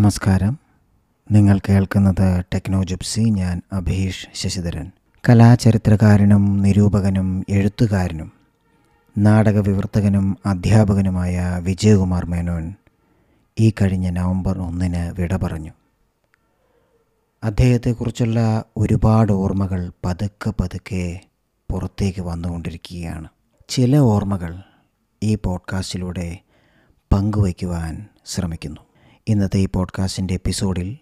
നമസ്കാരം. നിങ്ങൾ കേൾക്കുന്നത് ടെക്നോ ജിപ്സി ഞാൻ അഭീഷ് ശശിധരൻ. കലാചരിത്രകാരനും നിരൂപകനും എഴുത്തുകാരനും നാടക വിവർത്തകനും അധ്യാപകനുമായ വിജയകുമാർ മേനോൻ ഈ കഴിഞ്ഞ നവംബർ ഒന്നിന് വിട പറഞ്ഞു. അദ്ദേഹത്തെക്കുറിച്ചുള്ള ഒരുപാട് ഓർമ്മകൾ പതുക്കെ പതുക്കെ പുറത്തേക്ക് വന്നുകൊണ്ടിരിക്കുകയാണ്. ചില ഓർമ്മകൾ ഈ പോഡ്കാസ്റ്റിലൂടെ പങ്കുവയ്ക്കുവാൻ ശ്രമിക്കുന്നു. ഇന്നത്തെ ഈ പോഡ്കാസ്റ്റിന്റെ എപ്പിസോഡിൽ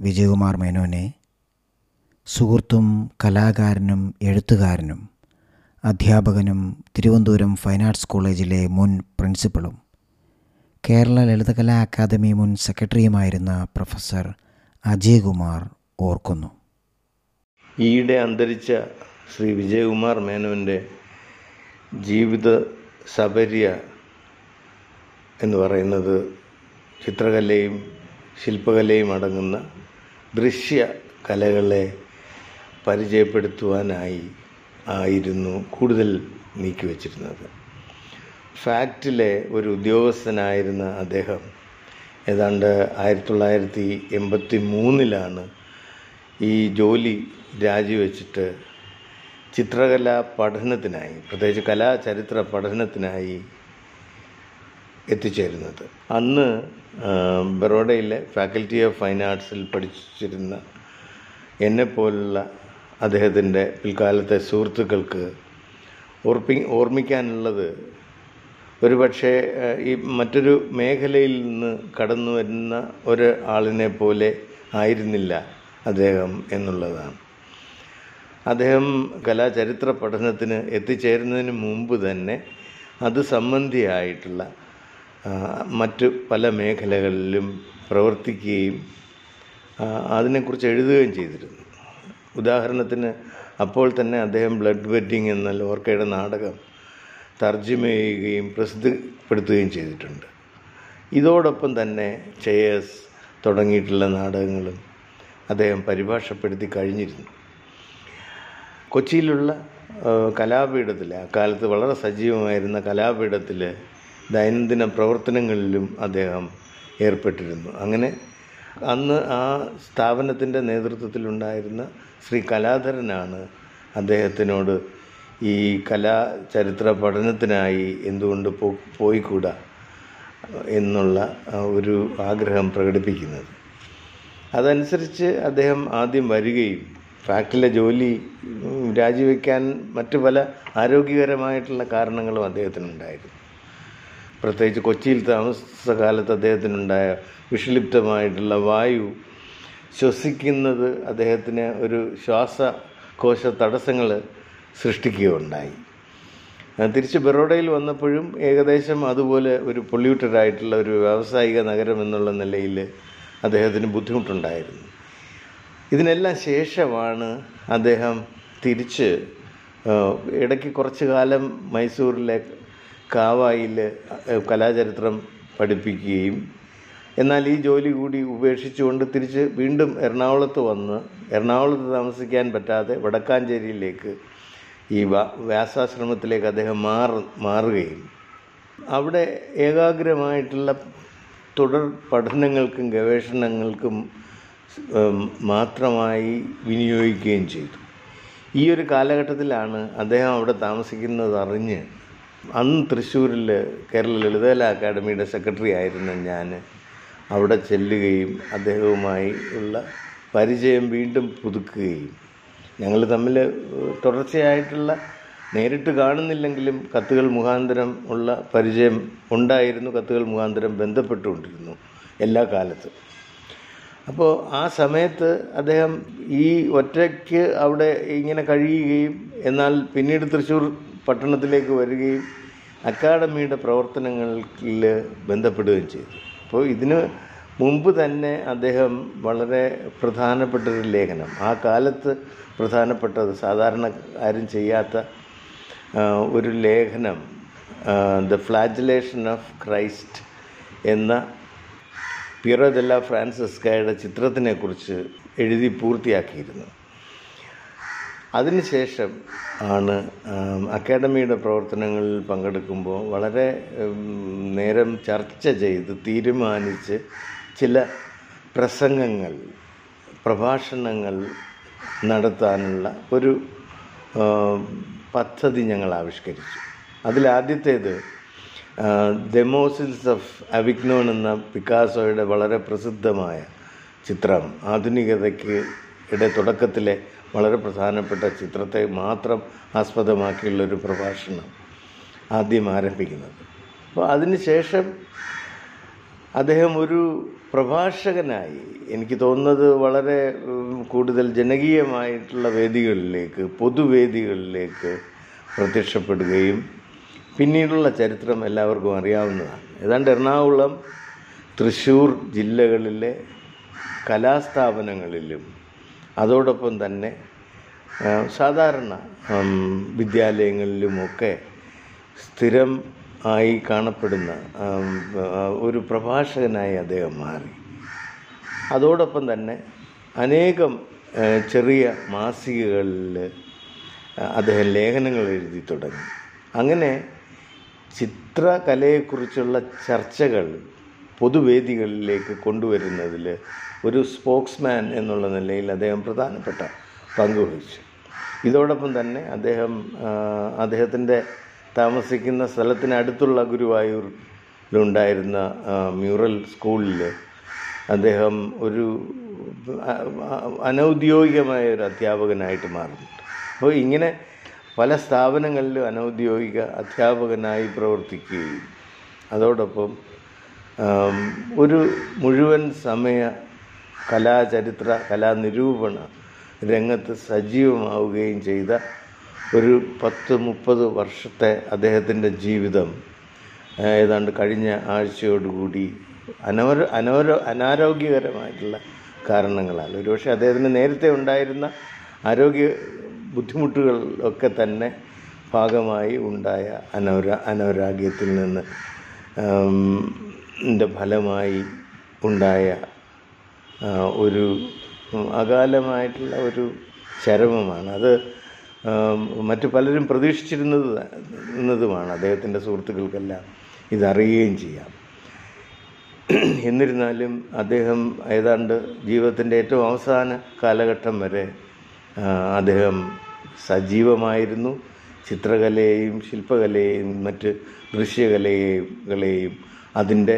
വിജയകുമാർ മേനോനെ സുഹൃത്തും കലാകാരനും എഴുത്തുകാരനും അധ്യാപകനും തിരുവനന്തപുരം ഫൈൻ ആർട്സ് കോളേജിലെ മുൻ പ്രിൻസിപ്പളും കേരള ലളിതകലാ അക്കാദമി മുൻ സെക്രട്ടറിയുമായിരുന്ന പ്രൊഫസർ അജയ് കുമാർ ഓർക്കുന്നു. ഈയിടെ അന്തരിച്ച ശ്രീ വിജയകുമാർ മേനോന്റെ ജീവിത സബര്യ എന്ന് പറയുന്നത് ചിത്രകലയും ശില്പകലയും അടങ്ങുന്ന ദൃശ്യ കലകളെ പരിചയപ്പെടുത്തുവാനായി ആയിരുന്നു കൂടുതൽ നീക്കിവച്ചിരുന്നത് ഫാക്റ്റിലെ ഒരു ഉദ്യോഗസ്ഥനായിരുന്ന അദ്ദേഹം ഏതാണ്ട് ആയിരത്തി തൊള്ളായിരത്തി എൺപത്തി മൂന്നിലാണ് ഈ ജോലി രാജിവെച്ചിട്ട് ചിത്രകലാ പഠനത്തിനായി പ്രത്യേകിച്ച് കലാചരിത്ര പഠനത്തിനായി എത്തിച്ചേരുന്നത്. അന്ന് ബറോഡയിലെ ഫാക്കൽറ്റി ഓഫ് ഫൈൻ ആർട്സിൽ പഠിച്ചിരുന്ന എന്നെപ്പോലുള്ള അദ്ദേഹത്തിന്റെ പിൽക്കാലത്തെ സുഹൃത്തുക്കൾക്ക് ഓർപ്പി ഓർമ്മിക്കാനുള്ളത് ഒരുപക്ഷെ ഈ മറ്റൊരു മേഖലയിൽ നിന്ന് കടന്നു വരുന്ന ഒരു ആളിനെ പോലെ ആയിരുന്നില്ല അദ്ദേഹം എന്നുള്ളതാണ്. അദ്ദേഹം കലാചരിത്ര പഠനത്തിന് എത്തിച്ചേരുന്നതിന് മുമ്പ് തന്നെ അത് സംബന്ധിയായിട്ടുള്ള മറ്റ് പല മേഖലകളിലും പ്രവർത്തിക്കുകയും അതിനെക്കുറിച്ച് എഴുതുകയും ചെയ്തിരുന്നു. ഉദാഹരണത്തിന് അപ്പോൾ തന്നെ അദ്ദേഹം ബ്ലഡ് വെഡിങ് എന്ന ലോർക്കയുടെ നാടകം തർജമ ചെയ്യുകയും പ്രസിദ്ധപ്പെടുത്തുകയും ചെയ്തിട്ടുണ്ട്. ഇതോടൊപ്പം തന്നെ ചേയേഴ്സ് തുടങ്ങിയിട്ടുള്ള നാടകങ്ങളും അദ്ദേഹം പരിഭാഷപ്പെടുത്തി കഴിഞ്ഞിരുന്നു. കൊച്ചിയിലുള്ള കലാപീഠത്തിൽ അക്കാലത്ത് വളരെ സജീവമായിരുന്ന കലാപീഠത്തിൽ ദൈനംദിന പ്രവർത്തനങ്ങളിലും അദ്ദേഹം ഏർപ്പെട്ടിരുന്നു. അങ്ങനെ അന്ന് ആ സ്ഥാപനത്തിന്റെ നേതൃത്വത്തിലുണ്ടായിരുന്ന ശ്രീ കലാധരനാണ് അദ്ദേഹത്തിനോട് ഈ കലാ ചരിത്ര പഠനത്തിനായി എന്തുകൊണ്ട് പോ പോയിക്കൂടാ എന്നുള്ള ഒരു ആഗ്രഹം പ്രകടിപ്പിക്കുന്നത്. അതനുസരിച്ച് അദ്ദേഹം ആദ്യം വരികയും ഫാക്ടറിയിലെ ജോലി രാജിവെക്കാൻ മറ്റു പല ആരോഗ്യകരമായിട്ടുള്ള കാരണങ്ങളും അദ്ദേഹത്തിനുണ്ടായിരുന്നു. പ്രത്യേകിച്ച് കൊച്ചിയിൽ താമസകാലത്ത് അദ്ദേഹത്തിനുണ്ടായ വിഷലിപ്തമായിട്ടുള്ള വായു ശ്വസിക്കുന്നത് അദ്ദേഹത്തിന് ഒരു ശ്വാസകോശ തടസ്സങ്ങൾ സൃഷ്ടിക്കുകയുണ്ടായി. തിരിച്ച് ബറോഡയിൽ വന്നപ്പോഴും ഏകദേശം അതുപോലെ ഒരു പൊല്യൂട്ടഡ് ആയിട്ടുള്ള ഒരു വ്യാവസായിക നഗരം എന്നുള്ള നിലയിൽ അദ്ദേഹത്തിന് ബുദ്ധിമുട്ടുണ്ടായിരുന്നു. ഇതിനെല്ലാം ശേഷമാണ് അദ്ദേഹം തിരിച്ച് ഇടയ്ക്ക് കുറച്ചു കാലം മൈസൂരിലെ കാവായിൽ കലാചരിത്രം പഠിപ്പിക്കുകയും എന്നാൽ ഈ ജോലി കൂടി ഉപേക്ഷിച്ചുകൊണ്ട് തിരിച്ച് വീണ്ടും എറണാകുളത്ത് വന്ന് എറണാകുളത്ത് താമസിക്കാൻ പറ്റാതെ വടക്കാഞ്ചേരിയിലേക്ക് ഈ വ്യാസാശ്രമത്തിലേക്ക് അദ്ദേഹം മാറ മാറുകയും അവിടെ ഏകാഗ്രമായിട്ടുള്ള തുടർ പഠനങ്ങൾക്കും ഗവേഷണങ്ങൾക്കും മാത്രമായി വിനിയോഗിക്കുകയും ചെയ്തു. ഈ ഒരു കാലഘട്ടത്തിലാണ് അദ്ദേഹം അവിടെ താമസിക്കുന്നത് അറിഞ്ഞ് അന്ന് തൃശ്ശൂരിൽ കേരള ലളിതകലാ അക്കാദമിയുടെ സെക്രട്ടറി ആയിരുന്ന ഞാൻ അവിടെ ചെല്ലുകയും അദ്ദേഹവുമായി ഉള്ള പരിചയം വീണ്ടും പുതുക്കുകയും. ഞങ്ങൾ തമ്മിൽ തുടർച്ചയായിട്ടുള്ള നേരിട്ട് കാണുന്നില്ലെങ്കിലും കത്തുകൾ മുഖാന്തരം ഉള്ള പരിചയം ഉണ്ടായിരുന്നു കത്തുകൾ മുഖാന്തരം ബന്ധപ്പെട്ടുകൊണ്ടിരുന്നു എല്ലാ കാലത്തും. അപ്പോൾ ആ സമയത്ത് അദ്ദേഹം ഈ ഒറ്റയ്ക്ക് അവിടെ ഇങ്ങനെ കഴിയുകയും എന്നാൽ പിന്നീട് തൃശ്ശൂർ പട്ടണത്തിലേക്ക് വരികയും അക്കാഡമിയുടെ പ്രവർത്തനങ്ങളിൽ ബന്ധപ്പെടുകയും ചെയ്തു. അപ്പോൾ ഇതിന് മുമ്പ് തന്നെ അദ്ദേഹം വളരെ പ്രധാനപ്പെട്ട ഒരു ലേഖനം. ആ കാലത്ത് പ്രധാനപ്പെട്ടത് സാധാരണ ആരും ചെയ്യാത്ത ഒരു ലേഖനം ദ ഫ്ലാജുലേഷൻ ഓഫ് ക്രൈസ്റ്റ് എന്ന പിയറോ ദെല്ല ഫ്രാൻസിസ്കായുടെ ചിത്രത്തിനെക്കുറിച്ച് എഴുതി പൂർത്തിയാക്കിയിരുന്നു. അതിനുശേഷം ആണ് അക്കാഡമിയുടെ പ്രവർത്തനങ്ങളിൽ പങ്കെടുക്കുമ്പോൾ വളരെ നേരം ചർച്ച ചെയ്ത് തീരുമാനിച്ച് ചില പ്രസംഗങ്ങൾ പ്രഭാഷണങ്ങൾ നടത്താനുള്ള ഒരു പദ്ധതി ഞങ്ങൾ ആവിഷ്കരിച്ചു. അതിലാദ്യത്തേത് ഡെമോസിൽസ് ഓഫ് അവിഗ്നോൺ എന്ന പിക്കാസോയുടെ വളരെ പ്രസിദ്ധമായ ചിത്രം ആധുനികതയ്ക്ക് ഇടെ തുടക്കത്തിലെ വളരെ പ്രധാനപ്പെട്ട ചിത്രത്തെ മാത്രം ആസ്പദമാക്കിയുള്ളൊരു പ്രഭാഷണം ആദ്യം ആരംഭിക്കുന്നത്. അപ്പോൾ അതിനുശേഷം അദ്ദേഹം ഒരു പ്രഭാഷകനായി എനിക്ക് തോന്നുന്നത് വളരെ കൂടുതൽ ജനകീയമായിട്ടുള്ള വേദികളിലേക്ക് പൊതുവേദികളിലേക്ക് പ്രത്യക്ഷപ്പെടുകയും പിന്നീടുള്ള ചരിത്രം എല്ലാവർക്കും അറിയാവുന്നതാണ്. ഏതാണ്ട് എറണാകുളം തൃശ്ശൂർ ജില്ലകളിലെ കലാസ്ഥാപനങ്ങളിലും അതോടൊപ്പം തന്നെ സാധാരണ വിദ്യാലയങ്ങളിലുമൊക്കെ സ്ഥിരം ആയി കാണപ്പെടുന്ന ഒരു പ്രഭാഷകനായി അദ്ദേഹം മാറി. അതോടൊപ്പം തന്നെ അനേകം ചെറിയ മാസികകളിൽ അദ്ദേഹം ലേഖനങ്ങൾ എഴുതി തുടങ്ങി. അങ്ങനെ ചിത്രകലയെക്കുറിച്ചുള്ള ചർച്ചകൾ പൊതുവേദികളിലേക്ക് കൊണ്ടുവരുന്നതിൽ ഒരു സ്പോക്സ്മാൻ എന്നുള്ള നിലയിൽ അദ്ദേഹം പ്രധാനപ്പെട്ട പങ്ക് വഹിച്ചു. ഇതോടൊപ്പം തന്നെ അദ്ദേഹം അദ്ദേഹത്തിന്റെ താമസിക്കുന്ന സ്ഥലത്തിനടുത്തുള്ള ഗുരുവായൂരിലുണ്ടായിരുന്ന മ്യൂറൽ സ്കൂളിൽ അദ്ദേഹം ഒരു അനൗദ്യോഗികമായ ഒരു അധ്യാപകനായിട്ട് മാറുന്നുണ്ട്. അപ്പോൾ ഇങ്ങനെ പല സ്ഥാപനങ്ങളിലും അനൗദ്യോഗിക അധ്യാപകനായി പ്രവർത്തിക്കുകയും അതോടൊപ്പം ഒരു മുഴുവൻ സമയ കലാചരിത്ര കലാനിരൂപണ രംഗത്ത് സജീവമാവുകയും ചെയ്ത ഒരു പത്ത് മുപ്പത് വർഷത്തെ അദ്ദേഹത്തിന്റെ ജീവിതം ഏതാണ്ട് കഴിഞ്ഞ ആഴ്ചയോടുകൂടി അനവര അനോരോ അനാരോഗ്യകരമായിട്ടുള്ള കാരണങ്ങളാൽ. ഒരുപക്ഷെ അദ്ദേഹത്തിന് നേരത്തെ ഉണ്ടായിരുന്ന ആരോഗ്യ ബുദ്ധിമുട്ടുകൾ ഒക്കെ തന്നെ ഭാഗമായി ഉണ്ടായ അനവര അനവരാഗ്യത്തിൽ നിന്ന്. ഫലമായി ഉണ്ടായ ഒരു അകാലമായിട്ടുള്ള ഒരു ചരമമാണ്. അത് മറ്റു പലരും പ്രതീക്ഷിച്ചിരുന്നത് എന്നതുമാണ് അദ്ദേഹത്തിന്റെ സുഹൃത്തുക്കൾക്കെല്ലാം ഇതറിയുകയും ചെയ്യാം. എന്നിരുന്നാലും അദ്ദേഹം ഏതാണ്ട് ജീവിതത്തിന്റെ ഏറ്റവും അവസാന കാലഘട്ടം വരെ അദ്ദേഹം സജീവമായിരുന്നു. ചിത്രകലയെയും ശില്പകലയെയും മറ്റ് ദൃശ്യകലയെയും അതിന്റെ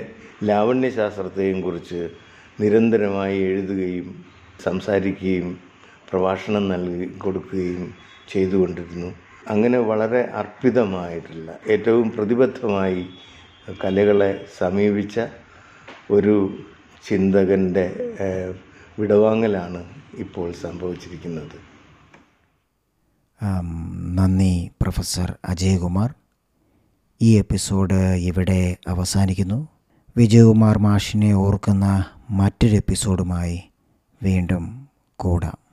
ലാവണ്യശാസ്ത്രത്തെയും കുറിച്ച് നിരന്തരമായി എഴുതുകയും സംസാരിക്കുകയും പ്രഭാഷണം നൽകി കൊടുക്കുകയും ചെയ്തുകൊണ്ടിരുന്നു. അങ്ങനെ വളരെ അർപ്പിതമായിട്ടുള്ള ഏറ്റവും പ്രതിബദ്ധമായി കലകളെ സമീപിച്ച ഒരു ചിന്തകന്റെ വിടവാങ്ങലാണ് ഇപ്പോൾ സംഭവിച്ചിരിക്കുന്നത്. നന്ദി പ്രൊഫസർ അജയകുമാർ. ഈ എപ്പിസോഡ് ഇവിടെ അവസാനിക്കുന്നു. വിജയകുമാർ മാഷിനെ ഓർക്കുന്ന മറ്റൊരു എപ്പിസോഡുമായി വീണ്ടും കൂടാം.